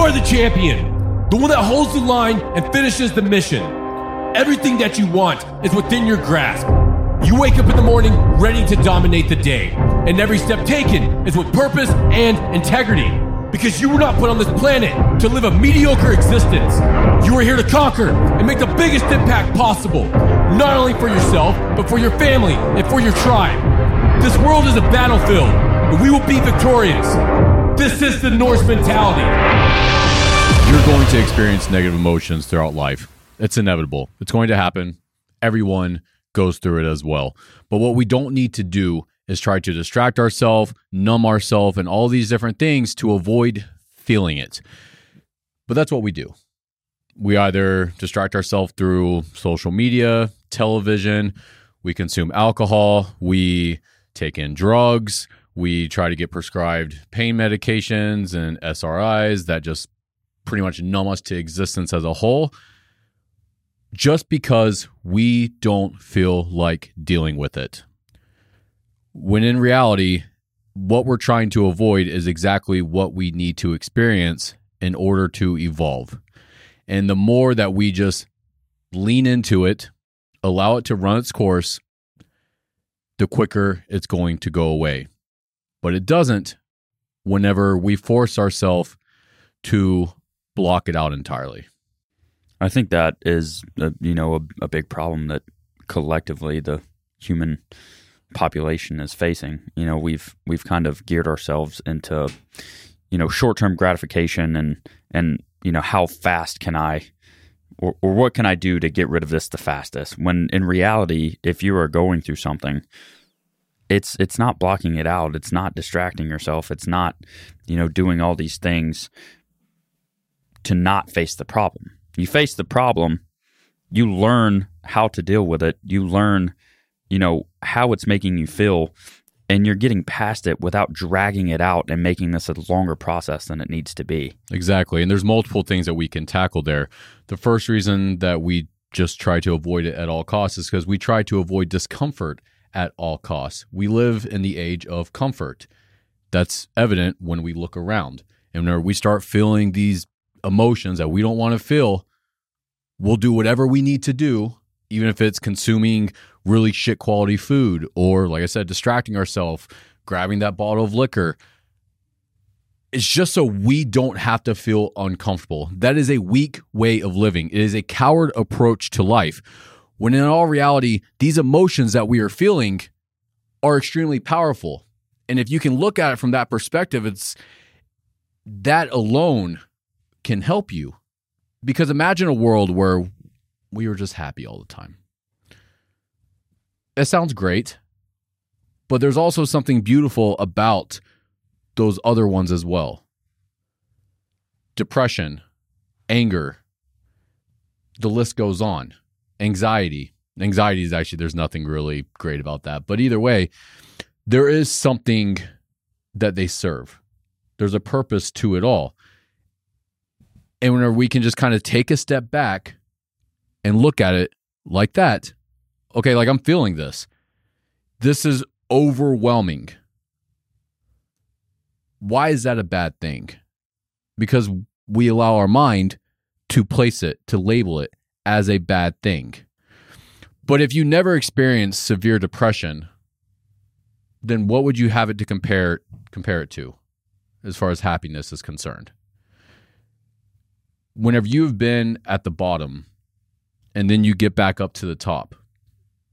are the champion, the one that holds the line and finishes the mission. Everything that you want is within your grasp. You wake up in the morning ready to dominate the day, and every step taken is with purpose and integrity. Because you were not put on this planet to live a mediocre existence. You are here to conquer and make the biggest impact possible, not only for yourself, but for your family and for your tribe. This world is a battlefield, and we will be victorious. This is the Norse mentality. You're going to experience negative emotions throughout life. It's inevitable. It's going to happen. Everyone goes through it as well. But what we don't need to do is try to distract ourselves, numb ourselves, and all these different things to avoid feeling it. But that's what we do. We either distract ourselves through social media, television, we consume alcohol, we take in drugs, we try to get prescribed pain medications and SSRIs that just pretty much numb us to existence as a whole just because we don't feel like dealing with it. When in reality, what we're trying to avoid is exactly what we need to experience in order to evolve. And the more that we just lean into it, allow it to run its course, the quicker it's going to go away. But it doesn't whenever we force ourselves to block it out entirely. I think that is, a, you know, a, a big problem that collectively the human population is facing. You know, we've we've kind of geared ourselves into, you know, short term gratification and and you know how fast can I, or, or what can I do to get rid of this the fastest? When in reality, if you are going through something, it's it's not blocking it out. It's not distracting yourself. It's not, you know, doing all these things to not face the problem you face the problem, you learn how to deal with it, you learn, you know, how it's making you feel, and you're getting past it without dragging it out and making this a longer process than it needs to be. Exactly. And there's multiple things that we can tackle there. The first reason that we just try to avoid it at all costs is because we try to avoid discomfort at all costs. We live in the age of comfort. That's evident when we look around. And when we start feeling these emotions that we don't want to feel, we'll do whatever we need to do, even if it's consuming really shit quality food or, like I said, distracting ourselves, grabbing that bottle of liquor. It's just so we don't have to feel uncomfortable. That is a weak way of living. It is a coward approach to life. When in all reality, these emotions that we are feeling are extremely powerful. And if you can look at it from that perspective, it's that alone can help you. Because imagine a world where we were just happy all the time. It sounds great, but there's also something beautiful about those other ones as well. Depression, anger, the list goes on. Anxiety. Anxiety is actually, there's nothing really great about that. But either way, there is something that they serve. There's a purpose to it all and whenever we can just kind of take a step back and look at it like that okay like i'm feeling this this is overwhelming why is that a bad thing because we allow our mind to place it to label it as a bad thing but if you never experienced severe depression then what would you have it to compare compare it to as far as happiness is concerned whenever you've been at the bottom and then you get back up to the top,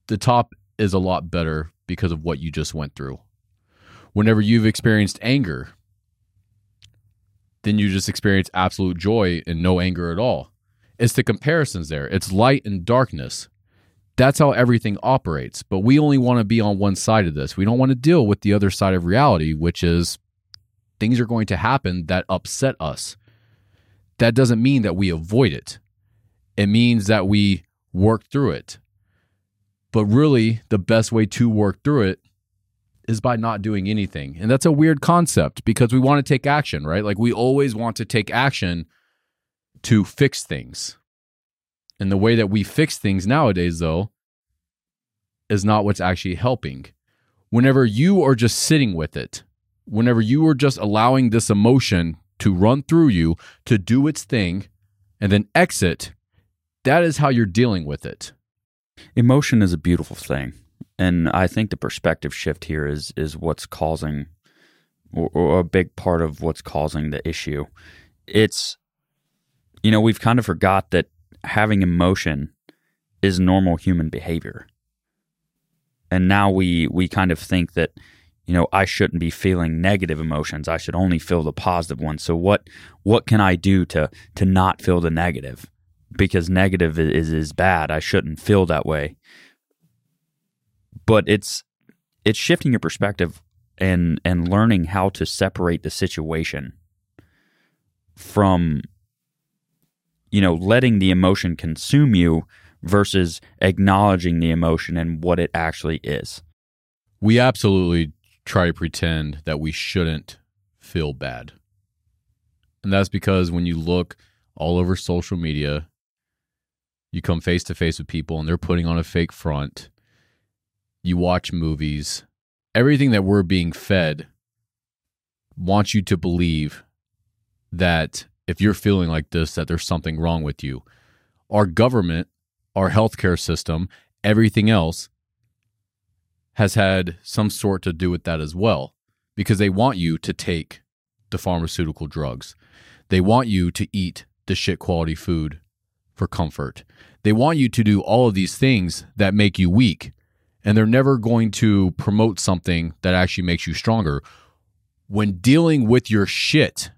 the top is a lot better because of what you just went through. Whenever you've experienced anger, then you just experience absolute joy and no anger at all. It's the comparisons there. It's light and darkness. That's how everything operates. But we only want to be on one side of this. We don't want to deal with the other side of reality, which is things are going to happen that upset us that doesn't mean that we avoid it. It means that we work through it. But really, the best way to work through it is by not doing anything. And that's a weird concept because we want to take action, right? Like we always want to take action to fix things. And the way that we fix things nowadays, though, is not what's actually helping. Whenever you are just sitting with it, whenever you are just allowing this emotion to run through you, to do its thing, and then exit, that is how you're dealing with it. Emotion is a beautiful thing. And I think the perspective shift here is is what's causing or, or a big part of what's causing the issue. It's you know, we've kind of forgot that having emotion is normal human behavior. And now we we kind of think that you know, I shouldn't be feeling negative emotions. I should only feel the positive ones. So what what can I do to to not feel the negative? Because negative is is bad. I shouldn't feel that way. But it's it's shifting your perspective and and learning how to separate the situation from you know letting the emotion consume you versus acknowledging the emotion and what it actually is. We absolutely try to pretend that we shouldn't feel bad. And that's because when you look all over social media, you come face to face with people and they're putting on a fake front. You watch movies. Everything that we're being fed wants you to believe that if you're feeling like this, that there's something wrong with you. Our government our healthcare system, everything else has had some sort to do with that as well because they want you to take the pharmaceutical drugs. They want you to eat the shit quality food for comfort. They want you to do all of these things that make you weak, and they're never going to promote something that actually makes you stronger. When dealing with your shit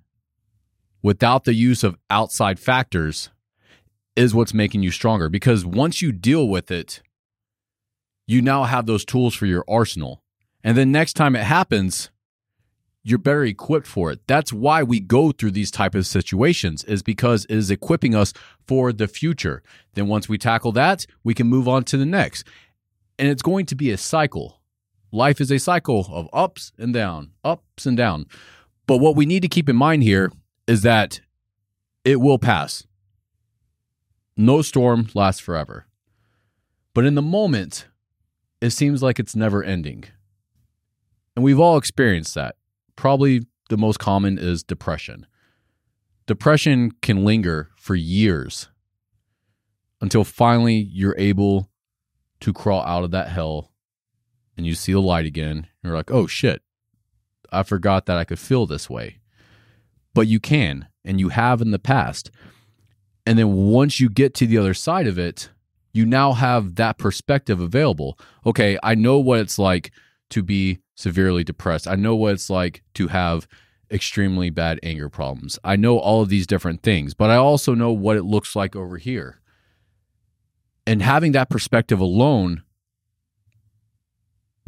without the use of outside factors, is what's making you stronger because once you deal with it, you now have those tools for your arsenal. And then next time it happens, you're better equipped for it. That's why we go through these type of situations is because it is equipping us for the future. Then once we tackle that, we can move on to the next. And it's going to be a cycle. Life is a cycle of ups and down, ups and down. But what we need to keep in mind here is that it will pass. No storm lasts forever. But in the moment, it seems like it's never ending. And we've all experienced that. Probably the most common is depression. Depression can linger for years until finally you're able to crawl out of that hell and you see the light again. You're like, oh shit, I forgot that I could feel this way. But you can, and you have in the past. And then once you get to the other side of it, you now have that perspective available. Okay, I know what it's like to be severely depressed. I know what it's like to have extremely bad anger problems. I know all of these different things, but I also know what it looks like over here. And having that perspective alone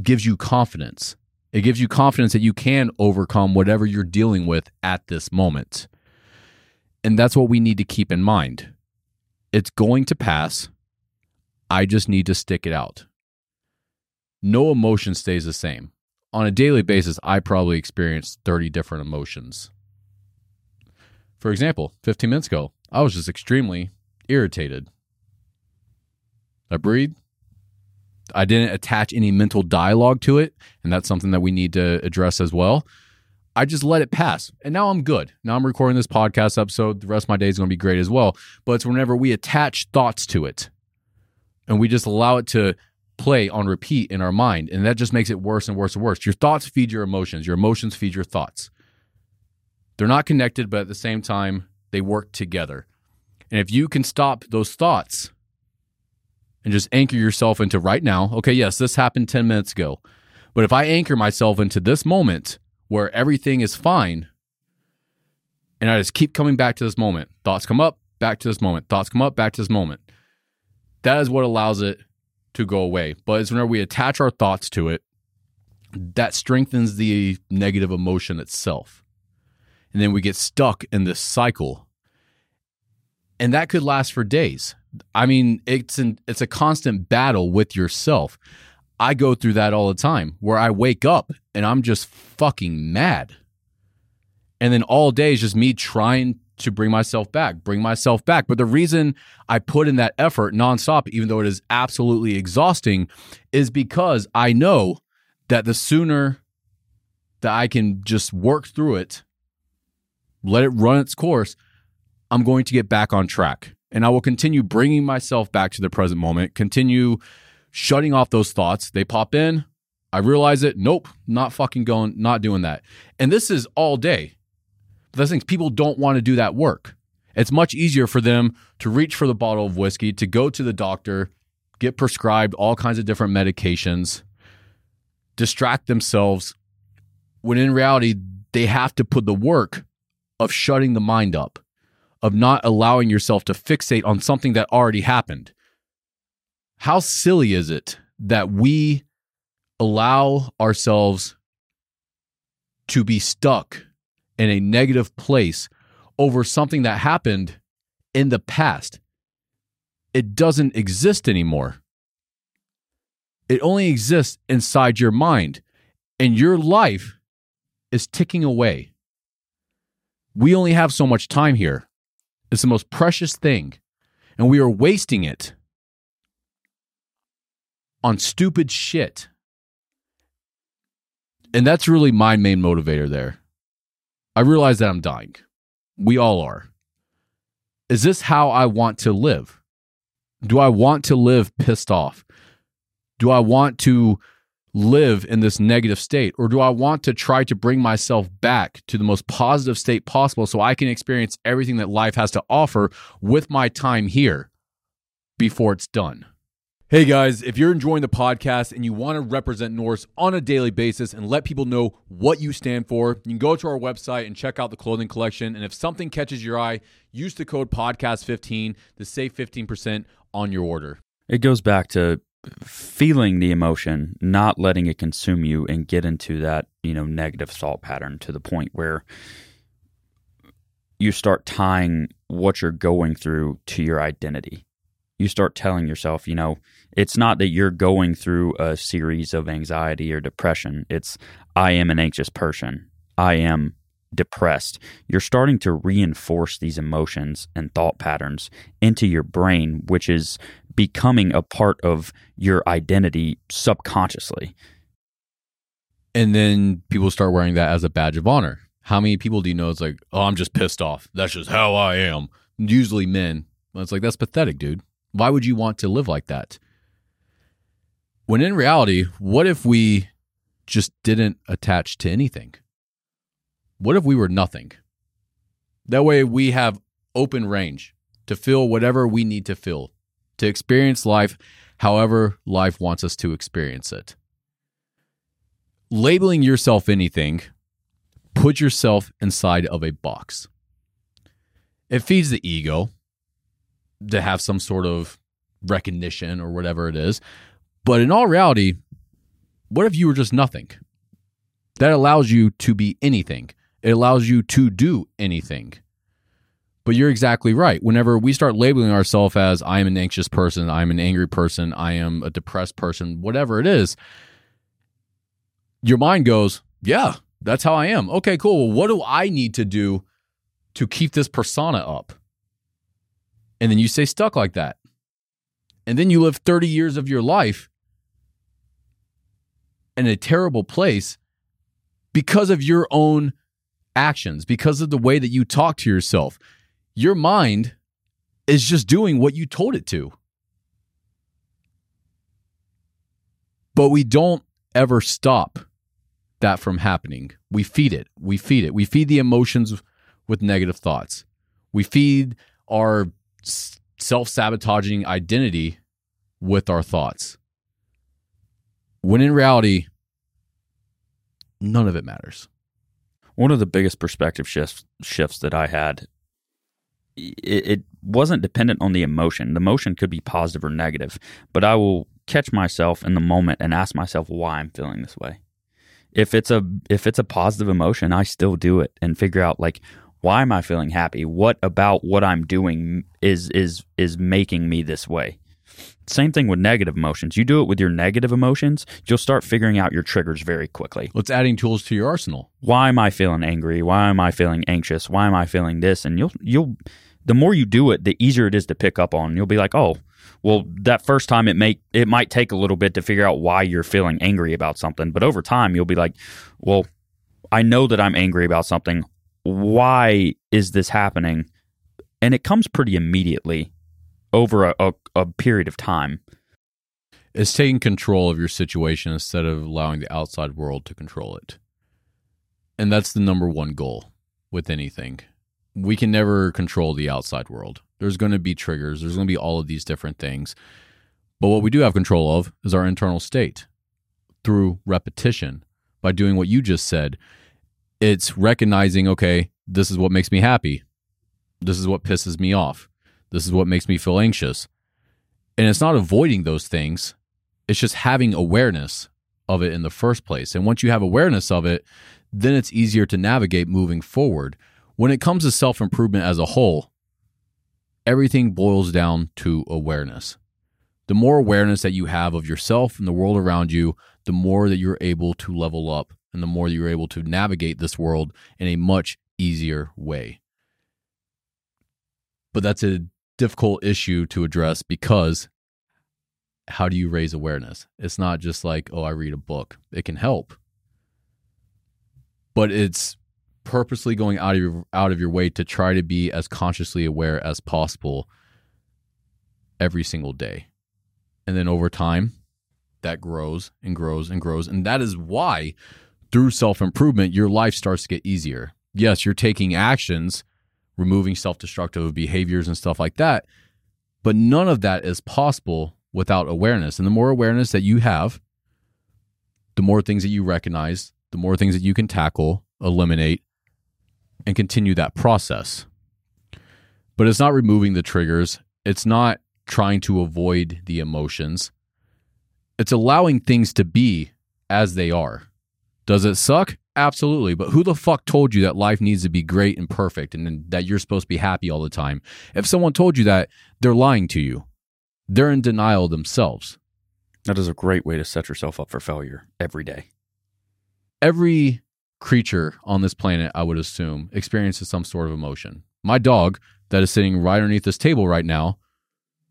gives you confidence. It gives you confidence that you can overcome whatever you're dealing with at this moment. And that's what we need to keep in mind. It's going to pass. I just need to stick it out. No emotion stays the same. On a daily basis, I probably experience 30 different emotions. For example, 15 minutes ago, I was just extremely irritated. I breathed. I didn't attach any mental dialogue to it, and that's something that we need to address as well. I just let it pass. And now I'm good. Now I'm recording this podcast episode. The rest of my day is going to be great as well. But it's whenever we attach thoughts to it and we just allow it to play on repeat in our mind. And that just makes it worse and worse and worse. Your thoughts feed your emotions, your emotions feed your thoughts. They're not connected, but at the same time, they work together. And if you can stop those thoughts and just anchor yourself into right now, okay, yes, this happened 10 minutes ago. But if I anchor myself into this moment, where everything is fine. And I just keep coming back to this moment. Thoughts come up, back to this moment. Thoughts come up, back to this moment. That is what allows it to go away. But it's whenever we attach our thoughts to it, that strengthens the negative emotion itself. And then we get stuck in this cycle. And that could last for days. I mean, it's an it's a constant battle with yourself. I go through that all the time where I wake up and I'm just fucking mad. And then all day is just me trying to bring myself back, bring myself back. But the reason I put in that effort nonstop, even though it is absolutely exhausting, is because I know that the sooner that I can just work through it, let it run its course, I'm going to get back on track. And I will continue bringing myself back to the present moment, continue shutting off those thoughts. They pop in. I realize it. Nope, not fucking going, not doing that. And this is all day. But thing people don't want to do that work. It's much easier for them to reach for the bottle of whiskey, to go to the doctor, get prescribed all kinds of different medications, distract themselves, when in reality, they have to put the work of shutting the mind up, of not allowing yourself to fixate on something that already happened. How silly is it that we allow ourselves to be stuck in a negative place over something that happened in the past? It doesn't exist anymore. It only exists inside your mind, and your life is ticking away. We only have so much time here. It's the most precious thing, and we are wasting it on stupid shit. And that's really my main motivator there. I realize that I'm dying. We all are. Is this how I want to live? Do I want to live pissed off? Do I want to live in this negative state? Or do I want to try to bring myself back to the most positive state possible so I can experience everything that life has to offer with my time here before it's done? Hey guys, if you're enjoying the podcast and you want to represent Norse on a daily basis and let people know what you stand for, you can go to our website and check out the clothing collection. And if something catches your eye, use the code podcast15 to save 15% on your order. It goes back to feeling the emotion, not letting it consume you and get into that, you know, negative thought pattern to the point where you start tying what you're going through to your identity. You start telling yourself, you know, it's not that you're going through a series of anxiety or depression. It's, I am an anxious person. I am depressed. You're starting to reinforce these emotions and thought patterns into your brain, which is becoming a part of your identity subconsciously. And then people start wearing that as a badge of honor. How many people do you know it's like, oh, I'm just pissed off. That's just how I am. Usually men. It's like, that's pathetic, dude. Why would you want to live like that? When in reality, what if we just didn't attach to anything? What if we were nothing? That way we have open range to feel whatever we need to feel to experience life however life wants us to experience it. Labeling yourself anything, put yourself inside of a box. It feeds the ego to have some sort of recognition or whatever it is. But in all reality, what if you were just nothing? That allows you to be anything. It allows you to do anything. But you're exactly right. Whenever we start labeling ourselves as I am an anxious person, I am an angry person, I am a depressed person, whatever it is, your mind goes, Yeah, that's how I am. Okay, cool. Well, what do I need to do to keep this persona up? And then you stay stuck like that. And then you live 30 years of your life in a terrible place because of your own actions, because of the way that you talk to yourself your mind is just doing what you told it to. But we don't ever stop that from happening. We feed it. We feed it. We feed the emotions with negative thoughts. We feed our self sabotaging identity with our thoughts. When in reality, none of it matters. One of the biggest perspective shifts shifts that I had it, it wasn't dependent on the emotion. The emotion could be positive or negative, but I will catch myself in the moment and ask myself why I'm feeling this way. If it's a if it's a positive emotion, I still do it and figure out like why am I feeling happy? What about what I'm doing is is is making me this way? Same thing with negative emotions. You do it with your negative emotions, you'll start figuring out your triggers very quickly. Well, it's adding tools to your arsenal. Why am I feeling angry? Why am I feeling anxious? Why am I feeling this? And you'll you'll the more you do it, the easier it is to pick up on. You'll be like, oh, well, that first time it may it might take a little bit to figure out why you're feeling angry about something, but over time you'll be like, well, I know that I'm angry about something. why is this happening? And it comes pretty immediately over a, a, a period of time. It's taking control of your situation instead of allowing the outside world to control it. And that's the number one goal with anything. We can never control the outside world. There's going to be triggers, there's going to be all of these different things. But what we do have control of is our internal state through repetition by doing what you just said. It's recognizing, okay, this is what makes me happy. This is what pisses me off. This is what makes me feel anxious. And it's not avoiding those things, it's just having awareness of it in the first place. And once you have awareness of it, then it's easier to navigate moving forward. When it comes to self improvement as a whole, everything boils down to awareness. The more awareness that you have of yourself and the world around you, the more that you're able to level up and the more that you're able to navigate this world in a much easier way. But that's a difficult issue to address because how do you raise awareness? It's not just like, oh, I read a book. It can help. But it's purposely going out of your out of your way to try to be as consciously aware as possible every single day. And then over time, that grows and grows and grows. And that is why through self-improvement, your life starts to get easier. Yes, you're taking actions, removing self-destructive behaviors and stuff like that, but none of that is possible without awareness. And the more awareness that you have, the more things that you recognize, the more things that you can tackle, eliminate, and continue that process. But it's not removing the triggers, it's not trying to avoid the emotions. It's allowing things to be as they are. Does it suck? Absolutely. But who the fuck told you that life needs to be great and perfect and that you're supposed to be happy all the time? If someone told you that, they're lying to you they're in denial themselves. That is a great way to set yourself up for failure every day. Every creature on this planet, I would assume, experiences some sort of emotion. My dog, that is sitting right underneath this table right now,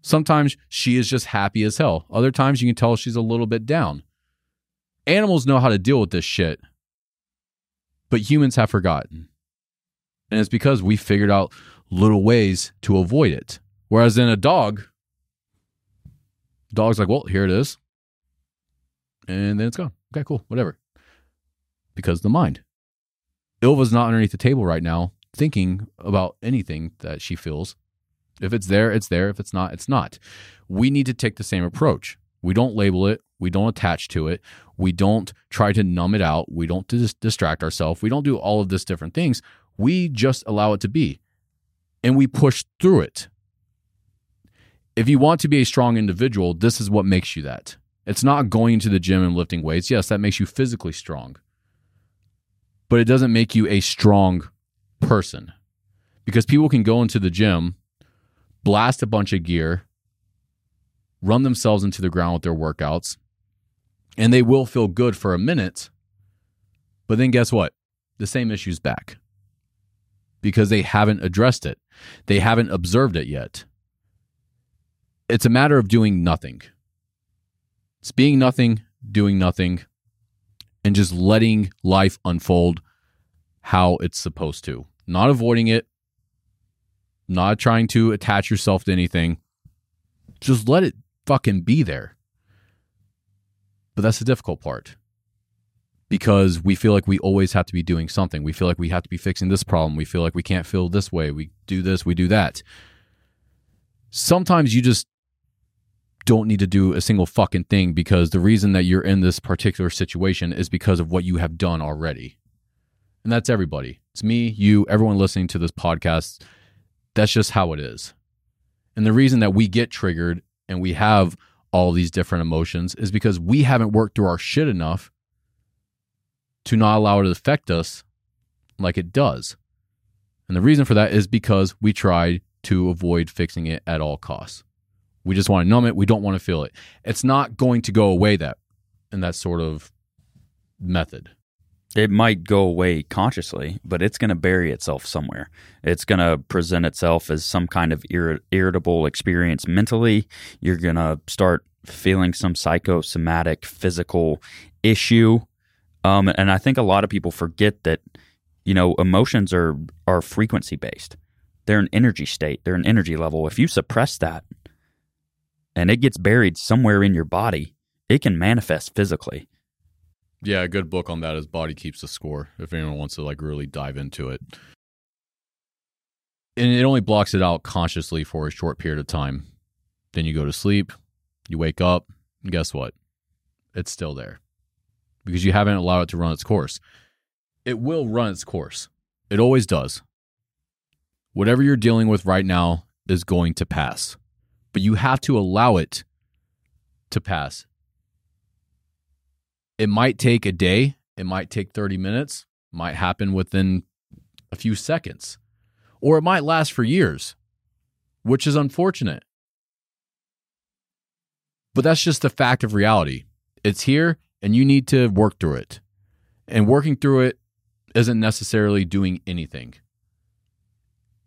sometimes she is just happy as hell. Other times you can tell she's a little bit down. Animals know how to deal with this shit, but humans have forgotten. And it's because we figured out little ways to avoid it. Whereas in a dog, Dog's like, well, here it is. And then it's gone. Okay, cool, whatever. Because the mind. Ilva's not underneath the table right now thinking about anything that she feels. If it's there, it's there. If it's not, it's not. We need to take the same approach. We don't label it. We don't attach to it. We don't try to numb it out. We don't dis- distract ourselves. We don't do all of this different things. We just allow it to be. And we push through it if you want to be a strong individual, this is what makes you that. It's not going to the gym and lifting weights. Yes, that makes you physically strong, but it doesn't make you a strong person because people can go into the gym, blast a bunch of gear, run themselves into the ground with their workouts, and they will feel good for a minute. But then guess what? The same issue's back because they haven't addressed it, they haven't observed it yet it's a matter of doing nothing. It's being nothing, doing nothing, and just letting life unfold how it's supposed to. Not avoiding it, not trying to attach yourself to anything. Just let it fucking be there. But that's the difficult part because we feel like we always have to be doing something. We feel like we have to be fixing this problem. We feel like we can't feel this way. We do this, we do that. Sometimes you just don't need to do a single fucking thing because the reason that you're in this particular situation is because of what you have done already. And that's everybody. It's me, you, everyone listening to this podcast. That's just how it is. And the reason that we get triggered and we have all these different emotions is because we haven't worked through our shit enough to not allow it to affect us like it does. And the reason for that is because we tried to avoid fixing it at all costs. We just want to numb it. We don't want to feel it. It's not going to go away that in that sort of method. It might go away consciously, but it's going to bury itself somewhere. It's going to present itself as some kind of ir- irritable experience mentally. You're going to start feeling some psychosomatic physical issue. Um, and I think a lot of people forget that you know, emotions are are frequency based. They're an energy state. They're an energy level. If you suppress that and it gets buried somewhere in your body, it can manifest physically. Yeah, a good book on that is Body Keeps the Score, if anyone wants to like really dive into it. And it only blocks it out consciously for a short period of time. Then you go to sleep, you wake up, and guess what? It's still there. Because you haven't allowed it to run its course. It will run its course. It always does. Whatever you're dealing with right now is going to pass. But you have to allow it to pass it might take a day, it might take 30 minutes, might happen within a few seconds, or it might last for years, which is unfortunate. But that's just the fact of reality. It's here and you need to work through it. And working through it isn't necessarily doing anything.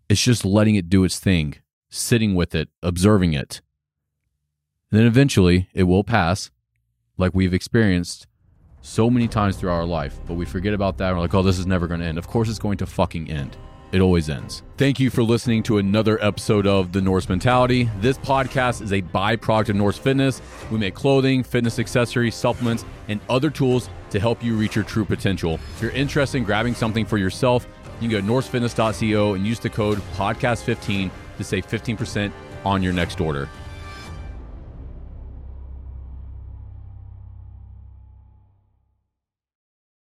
It's just letting it do its thing, sitting with it, observing it. And then eventually it will pass, like we've experienced so many times throughout our life, but we forget about that. we're like, oh, this is never going to end. Of course, it's going to fucking end. It always ends. Thank you for listening to another episode of The Norse Mentality. This podcast is a byproduct of Norse Fitness. We make clothing, fitness accessories, supplements, and other tools to help you reach your true potential. If you're interested in grabbing something for yourself, you can go to norsefitness.co and use the code podcast15 to save 15% on your next order.